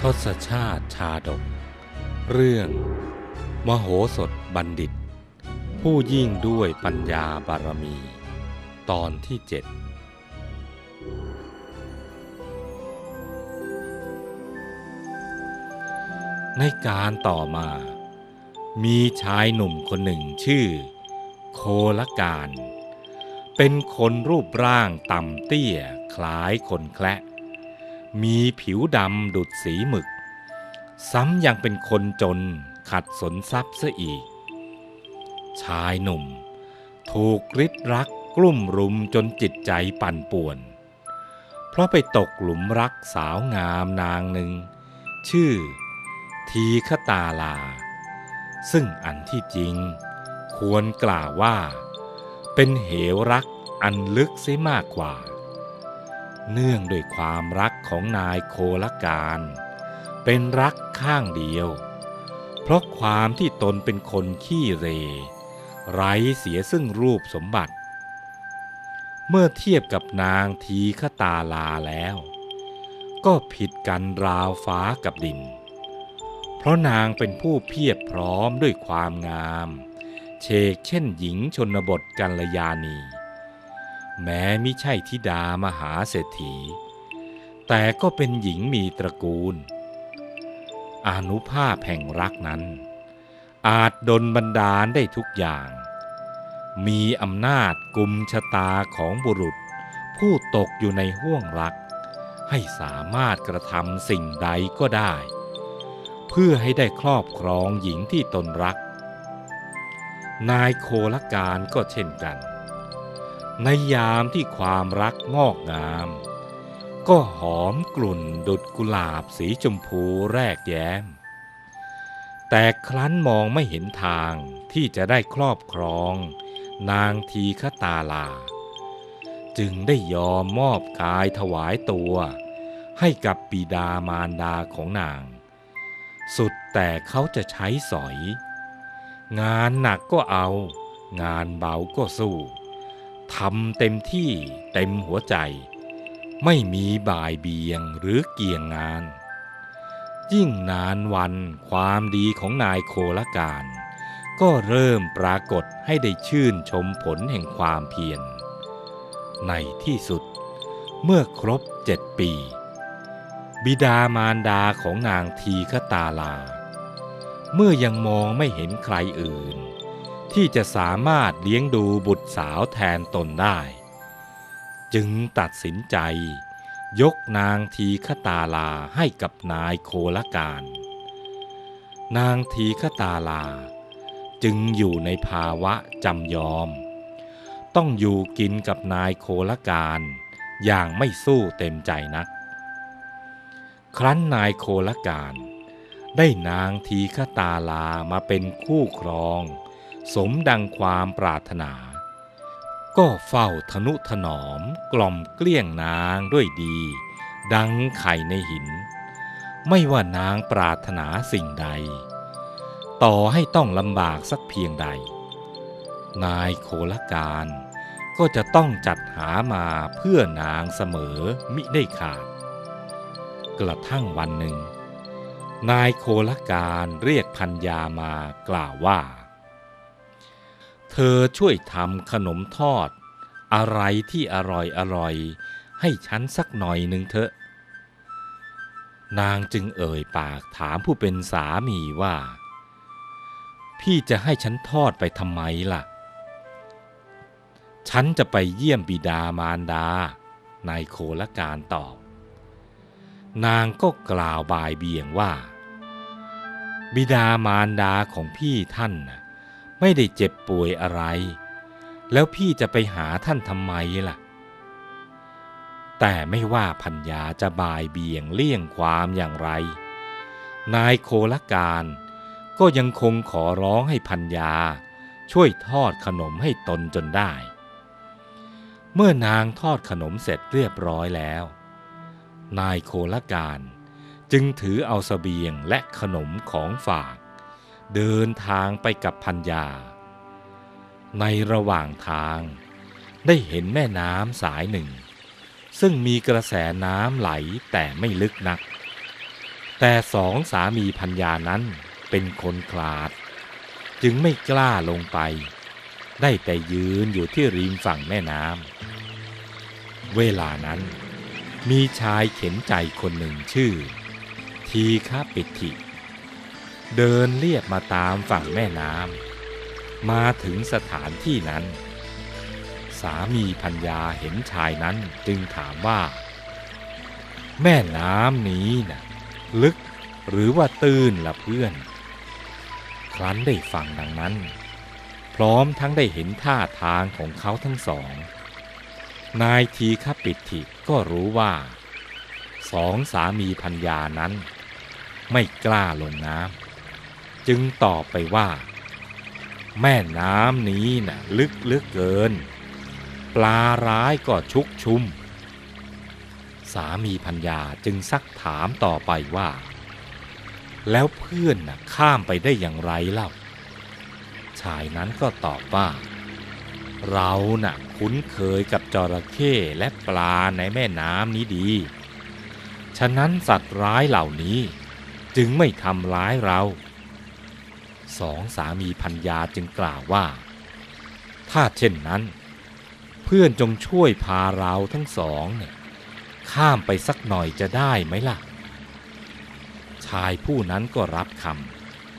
ทศชาติชาดก เรื่อง มโหสถบัณฑิต ผู้ยิ่งด้วยปัญญาบารมี ตอนที่เจ็ดในการต่อมา มีชายหนุ่มคนหนึ่งชื่อ โคละการ เป็นคนรูปร่างต่ำเตี้ยคล้ายคนแคละมีผิวดำดุดสีหมึก ซ้ำยังเป็นคนจนขัดสนทรัพย์ซะอีก ชายหนุ่ม ถูกริดรักกลุ่มรุมจนจิตใจปั่นป่วน เพราะไปตกหลุมรักสาวงามนางหนึ่ง ชื่อ ทีฆตาลา ซึ่งอันที่จริง ควรกล่าวว่า เป็นเหวรักอันลึกเสียมากกว่า เนื่องด้วยความรักของนายโคลการ เป็นรักข้างเดียว เพราะความที่ตนเป็นคนขี้เร ไร้เสียซึ่งรูปสมบัติ เมื่อเทียบกับนางทีฆตาลาแล้ว ก็ผิดกันราวฟ้ากับดิน เพราะนางเป็นผู้เพียบพร้อมด้วยความงาม เชกเช่นหญิงชนบทกัลยาณี แม้มิใช่ธิดามหาเศรษฐี แต่ก็เป็นหญิงมีตระกูล อนุภาพแห่งรักนั้น อาจดนบันดาลได้ทุกอย่าง มีอำนาจกุมชะตาของบุรุษ ผู้ตกอยู่ในห้วงรัก ให้สามารถกระทำสิ่งใดก็ได้ เพื่อให้ได้ครอบครองหญิงที่ตนรัก นายโคลการก็เช่นกัน ในยามที่ความรักงอกงาม ก็หอมกลุ่นดุดกุหลาบสีชมพูแรกแย้ม แต่ครั้นมองไม่เห็นทางที่จะได้ครอบครอง นางทีฆตาลา จึงได้ยอมมอบกายถวายตัว ให้กับปิดามารดาของนาง สุดแต่เขาจะใช้สอย งานหนักก็เอา งานเบาก็สู้ทำเต็มที่เต็มหัวใจ ไม่มีบ่ายเบียงหรือเกี่ยงงาน ยิ่งนานวันความดีของนายโคละการ ก็เริ่มปรากฏให้ได้ชื่นชมผลแห่งความเพียร ในที่สุดเมื่อครบเจ็ดปี บิดามารดาของนางทีฆตาลา เมื่อยังมองไม่เห็นใครอื่น ที่จะสามารถเลี้ยงดูบุตรสาวแทนตนได้ จึงตัดสินใจ ยกนางทีฆตาลาให้กับนายโคลการ นางทีฆตาลา จึงอยู่ในภาวะจำยอม ต้องอยู่กินกับนายโคลการอย่างไม่สู้เต็มใจนัก ครั้นนายโคละการ ได้นางทีฆตาลามาเป็นคู่ครอง สมดังความปรารถนา ก็เฝ้าทนุถนอมกล่อมเกลี้ยงนางด้วยดี ดังไข่ในหิน ไม่ว่านางปรารถนาสิ่งใด ต่อให้ต้องลำบากสักเพียงใด นายโคลการก็จะต้องจัดหามาเพื่อนางเสมอมิได้ขาด กระทั่งวันหนึ่ง นายโคลการเรียกพัญญามากล่าวว่า เธอช่วยทำขนมทอด อะไรที่อร่อยอร่อย ให้ฉันสักหน่อยหนึ่งเถอะ นางจึงเอ่ยปากถามผู้เป็นสามีว่า พี่จะให้ฉันทอดไปทำไมล่ะ ฉันจะไปเยี่ยมบิดามารดา นายโคลการตอบ นางก็กล่าวบายเบียงว่า บิดามารดาของพี่ท่านน่ะไม่ได้เจ็บป่วยอะไร แล้วพี่จะไปหาท่านทำไมล่ะ แต่ไม่ว่าพัญญาจะบายเบียงเลี่ยงความอย่างไร นายโคลการก็ยังคงขอร้องให้พัญญาช่วยทอดขนมให้ตนจนได้ เมื่อนางทอดขนมเสร็จเรียบร้อยแล้ว นายโคลการ จึงถือเอาสเสบียงและขนมของฝาก เดินทางไปกับพัญญา ในระหว่างทาง ได้เห็นแม่น้ำสายหนึ่ง ซึ่งมีกระแสน้ำไหลแต่ไม่ลึกนัก แต่สองสามีพัญญานั้นเป็นคนคลาด จึงไม่กล้าลงไป ได้แต่ยืนอยู่ที่ริมฝั่งแม่น้ำเวลานั้น มีชายเข็นใจคนหนึ่งชื่อ ทีฆาปิติเดินเลียบมาตามฝั่งแม่น้ำมาถึงสถานที่นั้น สามีพัญญาเห็นชายนั้นจึงถามว่า แม่น้ำนี้นะ่ะ ลึกหรือว่าตื้นละเพื่อน ครั้นได้ฟังดังนั้น พร้อมทั้งได้เห็นท่าทางของเขาทั้งสอง นายทีฆปิติก็รู้ว่าสองสามีพัญญานั้น ไม่กล้าลงน้ำจึงตอบไปว่า แม่น้ำนี้น่ะลึกเลือกเกิน ปลาร้ายก็ชุกชุม สามีพัญญาจึงซักถามต่อไปว่า แล้วเพื่อนน่ะข้ามไปได้อย่างไรเล่า ชายนั้นก็ตอบว่า เราน่ะคุ้นเคยกับจระเข้และปลาในแม่น้ำนี้ดี ฉะนั้นสัตว์ร้ายเหล่านี้จึงไม่ทำร้ายเราสองสามีพัญญาจึงกล่าวว่า ถ้าเช่นนั้น เพื่อนจงช่วยพาเราทั้งสองเนี่ยข้ามไปสักหน่อยจะได้ไหมล่ะ ชายผู้นั้นก็รับค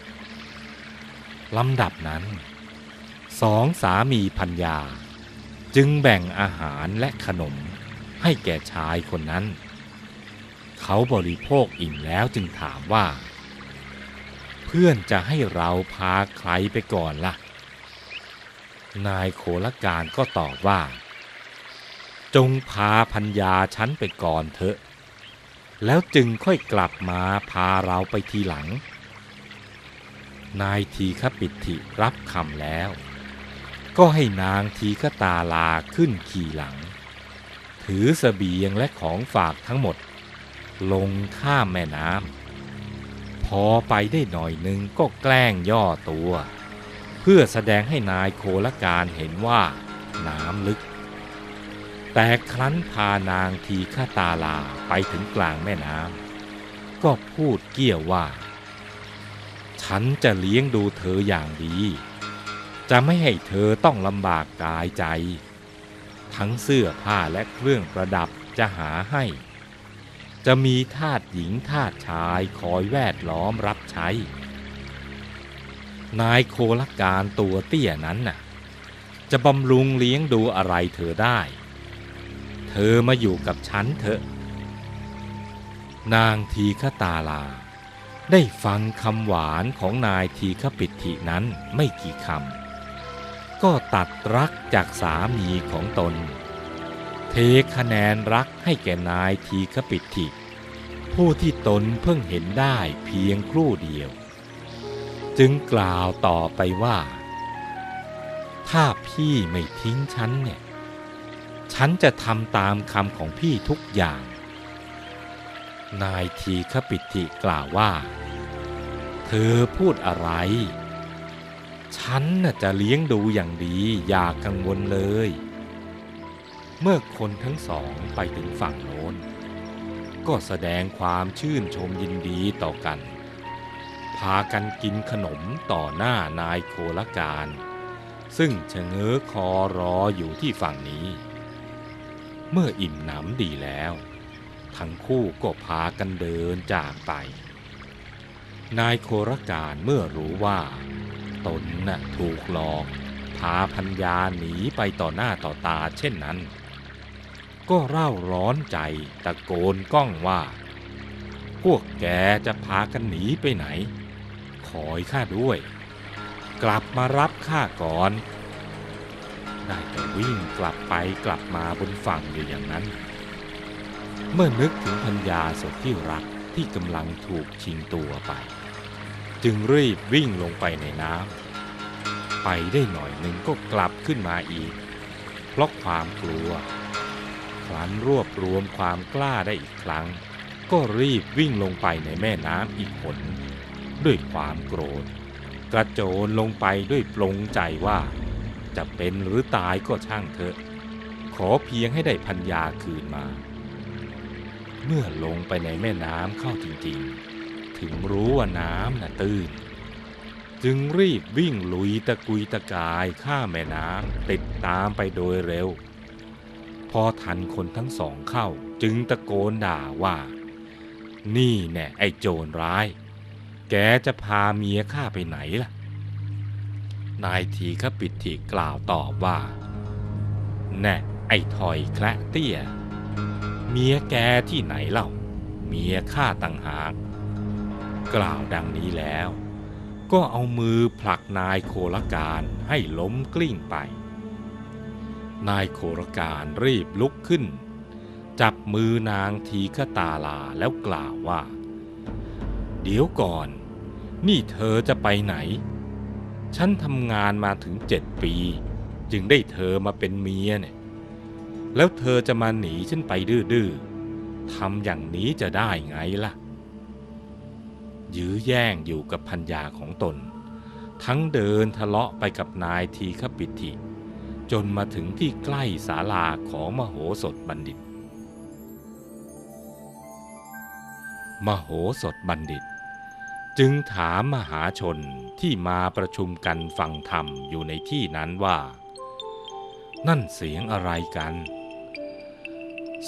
ำลำดับนั้น สองสามีพัญญา จึงแบ่งอาหารและขนมให้แก่ชายคนนั้น เขาบริโภคอิ่มแล้วจึงถามว่า เพื่อนจะให้เราพาใครไปก่อนล่ะ นายโคลการก็ตอบว่า จงพาพัญญาฉันไปก่อนเถอะ แล้วจึงค่อยกลับมาพาเราไปทีหลังนายทีฆปิติรับคำแล้ว ก็ให้นางทีฆตาลาขึ้นขี่หลัง ถือสเสบียงและของฝากทั้งหมด ลงข้ามแม่น้ำพอไปได้หน่อยหนึ่งก็แกล้งย่อตัว เพื่อแสดงให้นายโคลการเห็นว่าน้ำลึก แต่ครั้นพานางทีฆตาลาไปถึงกลางแม่น้ำก็พูดเกี่ยวว่า ฉันจะเลี้ยงดูเธออย่างดี จะไม่ให้เธอต้องลำบากกายใจ ทั้งเสื้อผ้าและเครื่องประดับจะหาให้ จะมีทาสหญิงทาสชายคอยแวดล้อมรับใช้ นายโคลการตัวเตี้ยนั้นน่ะ จะบำรุงเลี้ยงดูอะไรเธอได้ เธอมาอยู่กับฉันเถอะ นางทีฆตาลาได้ฟังคำหวานของนายทีฆปิตินั้นไม่กี่คำ ก็ตัดรักจากสามีของตน เทคะแนนรักให้แก่นายทีฆปิติผู้ที่ตนเพิ่งเห็นได้เพียงครู่เดียว จึงกล่าวต่อไปว่า ถ้าพี่ไม่ทิ้งฉันเนี่ย ฉันจะทำตามคำของพี่ทุกอย่าง นายทีฆปิติกล่าวว่า เธอพูดอะไร ฉันน่ะจะเลี้ยงดูอย่างดีอย่ากกังวลเลย เมื่อคนทั้งสองไปถึงฝั่งโน้น ก็แสดงความชื่นชมยินดีต่อกัน พากันกินขนมต่อหน้านายโคลการ ซึ่งชะเง้อคอรออยู่ที่ฝั่งนี้ เมื่ออิ่มหนำดีแล้ว ทั้งคู่ก็พากันเดินจากไป นายโครการเมื่อรู้ว่า ตนน่ะถูกหลอก พาพัญญาหนีไปต่อหน้าต่อตาเช่นนั้น ก็เร่าร้อนใจตะโกนก้องว่า พวกแกจะพากันหนีไปไหน ขอยข้าด้วย กลับมารับข้าก่อน ได้แต่วิ่งกลับไปกลับมาบนฝั่งอยู่อย่างนั้น เมื่อนึกถึงพัญญาสดที่รักที่กำลังถูกชิงตัวไป จึงรีบวิ่งลงไปในน้ำไปได้หน่อยหนึ่งก็กลับขึ้นมาอีก เพราะความกลัว ครั้นรวบรวมความกล้าได้อีกครั้ง ก็รีบวิ่งลงไปในแม่น้ำอีกหนด้วยความโกรธ กระโจนลงไปด้วยปลงใจว่าจจะเป็นหรือตายก็ช่างเถอะ ขอเพียงให้ได้พัญญาคืนมา เมื่อลงไปในแม่น้ำเข้าจริงๆ ถึงรู้ว่าน้ำน่ะตื้น จึงรีบวิ่งลุยตะกุยตะกายข้ามแม่น้ำติดตามไปโดยเร็ว พอทันคนทั้งสองเข้า จึงตะโกนด่าว่า นี่แน่ไอ้โจรร้าย แกจะพาเมียข้าไปไหนล่ะ นายทีขปิดทีกล่าวตอบว่า แน่ไอ้ถอยแคละเตี้ย เมียแกที่ไหนเล่า เมียข้าต่างหาก กล่าวดังนี้แล้ว ก็เอามือผลักนายโคลการให้ล้มกลิ้งไป นายโครการรีบลุกขึ้น จับมือนางทีฆตาลาแล้วกล่าวว่า เดี๋ยวก่อน นี่เธอจะไปไหน ฉันทำงานมาถึงเจ็ดปี จึงได้เธอมาเป็นเมียเนี่ยแล้วเธอจะมาหนีฉันไปดื้อๆทำอย่างนี้จะได้ไงล่ะ ยื้อแย่งอยู่กับพัญญาของตน ทั้งเดินทะเลาะไปกับนายทีขปิติ จนมาถึงที่ใกล้ศาลาของมโหสถบัณฑิต มโหสถบัณฑิต จึงถามมหาชนที่มาประชุมกันฟังธรรมอยู่ในที่นั้นว่า นั่นเสียงอะไรกัน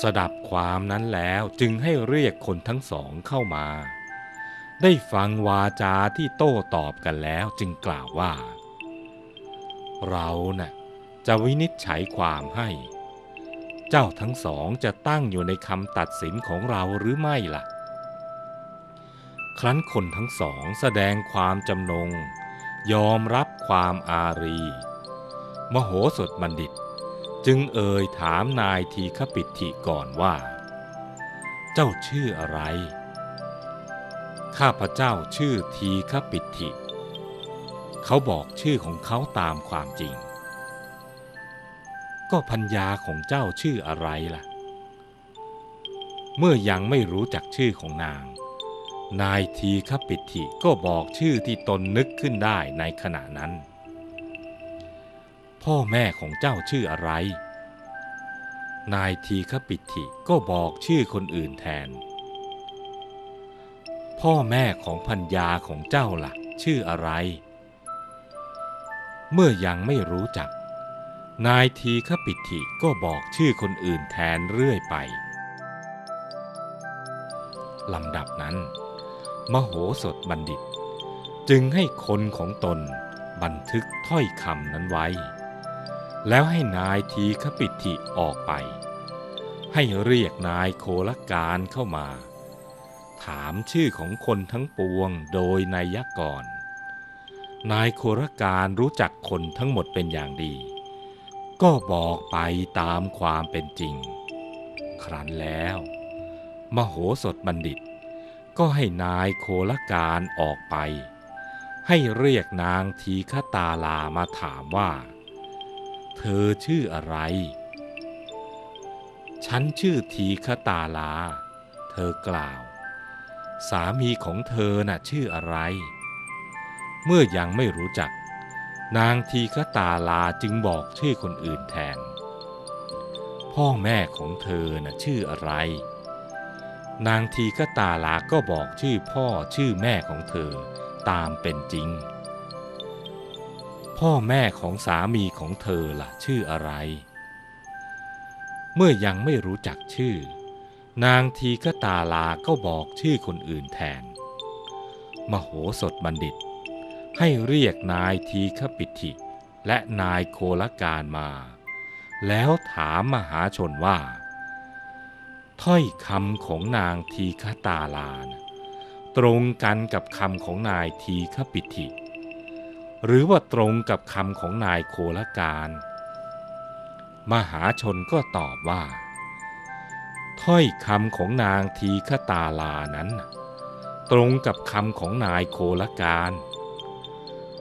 สดับความนั้นแล้วจึงให้เรียกคนทั้งสองเข้ามา ได้ฟังวาจาที่โต้ตอบกันแล้วจึงกล่าวว่า เราน่ะจะวินิจฉัยความให้ เจ้าทั้งสองจะตั้งอยู่ในคำตัดสินของเราหรือไม่ล่ะ ครั้นคนทั้งสองแสดงความจำนง ยอมรับความอารี มโหสถบัณฑิต จึงเอ่ยถามนายทีขปิติก่อนว่า เจ้าชื่ออะไร ข้าพเจ้าชื่อทีขปิติ เขาบอกชื่อของเขาตามความจริง ก็พัญญาของเจ้าชื่ออะไรล่ะ เมื่อยังไม่รู้จักชื่อของนาง นายทีขปิติก็บอกชื่อที่ตนนึกขึ้นได้ในขณะนั้น พ่อแม่ของเจ้าชื่ออะไร นายทีขปิติก็บอกชื่อคนอื่นแทน พ่อแม่ของพัญญาของเจ้าล่ะ ชื่ออะไร เมื่อยังไม่รู้จัก นายทีขปิติก็บอกชื่อคนอื่นแทนเรื่อยไปลำดับนั้น มโหสถบัณฑิต จึงให้คนของตนบันทึกถ้อยคำนั้นไว้ แล้วให้นายทีขปิติออกไป ให้เรียกนายโคลการเข้ามา ถามชื่อของคนทั้งปวงโดยนายยกรนนายโครการรู้จักคนทั้งหมดเป็นอย่างดี ก็บอกไปตามความเป็นจริง ครั้นแล้ว มโหสถบัณฑิต ก็ให้นายโคลการออกไป ให้เรียกนางทีฆตาลามาถามว่า เธอชื่ออะไรฉันชื่อทีฆตาลา เธอกล่าว สามีของเธอน่ะชื่ออะไร เมื่อยังไม่รู้จัก นางทีฆตาลาจึงบอกชื่อคนอื่นแทน พ่อแม่ของเธอน่ะชื่ออะไร นางทีฆตาลาก็บอกชื่อพ่อชื่อแม่ของเธอตามเป็นจริง พ่อแม่ของสามีของเธอล่ะชื่ออะไร เมื่อยังไม่รู้จักชื่อ นางทีฆตาลาก็บอกชื่อคนอื่นแทน มโหสถบัณฑิต ให้เรียกนายทีฆปิติและนายโคลการมา แล้วถามมหาชนว่า ถ้อยคำของนางทีฆตาลานะตรงกันกับคำของนายทีฆปิติหรือว่าตรงกับคำของนายโคลการ มหาชนก็ตอบว่า ถ้อยคำของนางทีฆตาลานั้น ตรงกับคำของนายโคลการ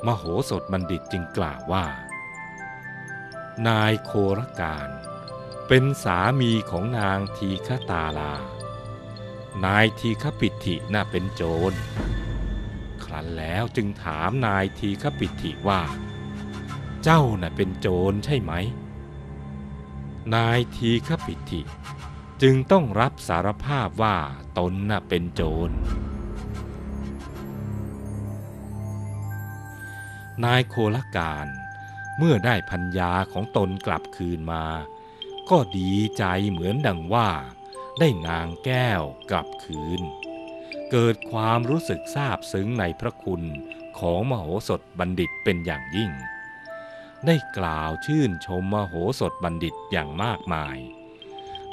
มโหสถบัณฑิตจึงกล่าวว่า นายโคลการ เป็นสามีของนางทีฆตาลา นายทีฆปิติน่ะเป็นโจร ครั้นแล้วจึงถามนายทีฆปิติว่า เจ้าน่ะเป็นโจรใช่ไหม นายทีฆปิติ จึงต้องรับสารภาพว่าตนน่ะเป็นโจร นายโคลการเมื่อได้พัญญาของตนกลับคืนมา ก็ดีใจเหมือนดังว่า ได้นางแก้วกลับคืน เกิดความรู้สึกซาบซึ้งในพระคุณของมโหสถบัณฑิตเป็นอย่างยิ่ง ได้กล่าวชื่นชมมโหสถบัณฑิตอย่างมากมาย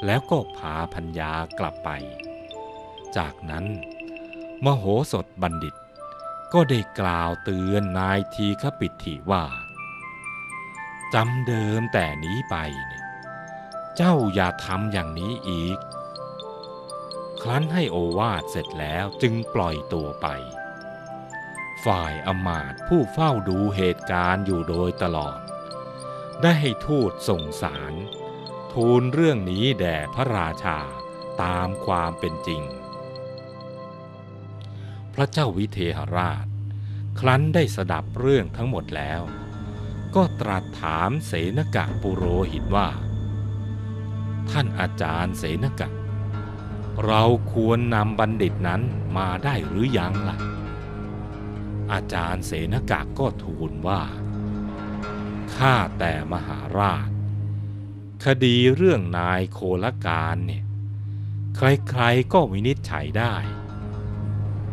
แล้วก็พาพัญญากลับไป จากนั้น มโหสถบัณฑิต ก็ได้กล่าวเตือนนายทีฆปิติว่าจำเดิมแต่นี้ไปเนี่ยเจ้าอย่าทำอย่างนี้อีก ครั้นให้โอวาทเสร็จแล้วจึงปล่อยตัวไป ฝ่ายอมาตผู้เฝ้าดูเหตุการณ์อยู่โดยตลอด ได้ให้ทูตส่งสาร ทูลเรื่องนี้แด่พระราชาตามความเป็นจริง พระเจ้าวิเทหราช ครั้นได้สดับเรื่องทั้งหมดแล้ว ก็ตรัสถามเสนกะปุโรหิตว่า ท่านอาจารย์เสนกะ เราควรนำบัณฑิตนั้นมาได้หรือยังล่ะ อาจารย์เสนกะก็ทูลว่าข้าแต่มหาราช คดีเรื่องนายโคลการเนี่ยใครๆก็วินิจฉัยได้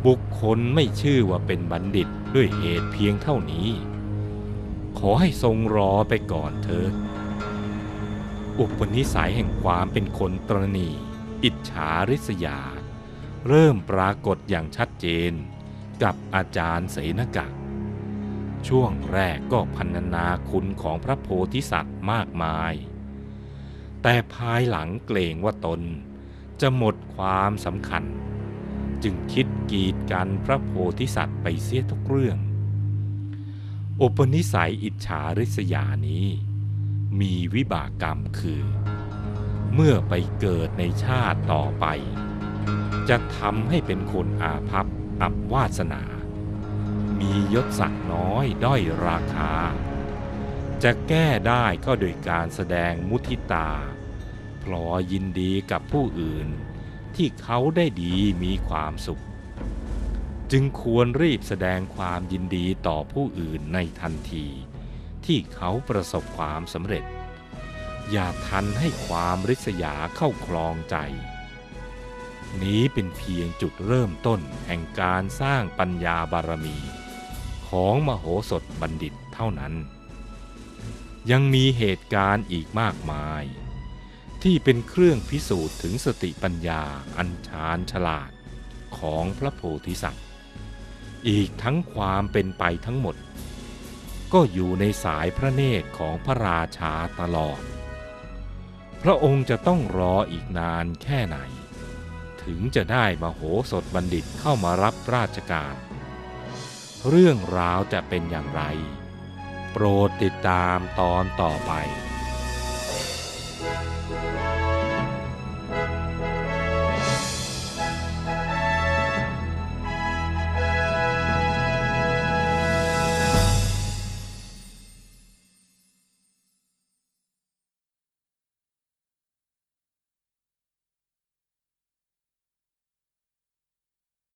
บุคคลไม่ชื่อว่าเป็นบัณฑิตด้วยเหตุเพียงเท่านี้ ขอให้ทรงรอไปก่อนเถิดอุปนิสัยแห่งความเป็นคนตรณี อิจฉาริษยา เริ่มปรากฏอย่างชัดเจนกับอาจารย์เสนกะ ช่วงแรกก็พันนาคุณของพระโพธิสัตว์มากมาย แต่ภายหลังเกรงว่าตนจะหมดความสำคัญ จึงคิดกีดกันพระโพธิสัตว์ไปเสียทุกเรื่อง อุปนิสัยอิจฉาริษยานี้ มีวิบากกรรมคือ เมื่อไปเกิดในชาติต่อไป จะทำให้เป็นคนอาภัพอับวาสนา มียศศักดิ์น้อยด้อยราคา จะแก้ได้ก็โดยการแสดงมุทิตา พลอยยินดีกับผู้อื่น ที่เขาได้ดีมีความสุข จึงควรรีบแสดงความยินดีต่อผู้อื่นในทันที ที่เขาประสบความสำเร็จ อย่าทันให้ความริษยาเข้าคลองใจ นี้เป็นเพียงจุดเริ่มต้นแห่งการสร้างปัญญาบารมี ของมโหสถบัณฑิตเท่านั้นยังมีเหตุการณ์อีกมากมาย ที่เป็นเครื่องพิสูจน์ถึงสติปัญญาอันชาญฉลาดของพระโพธิสัตว์ อีกทั้งความเป็นไปทั้งหมด ก็อยู่ในสายพระเนตรของพระราชาตลอด พระองค์จะต้องรออีกนานแค่ไหน ถึงจะได้มโหสถบัณฑิตเข้ามารับราชการ เรื่องราวจะเป็นอย่างไร โปรดติดตามตอนต่อไป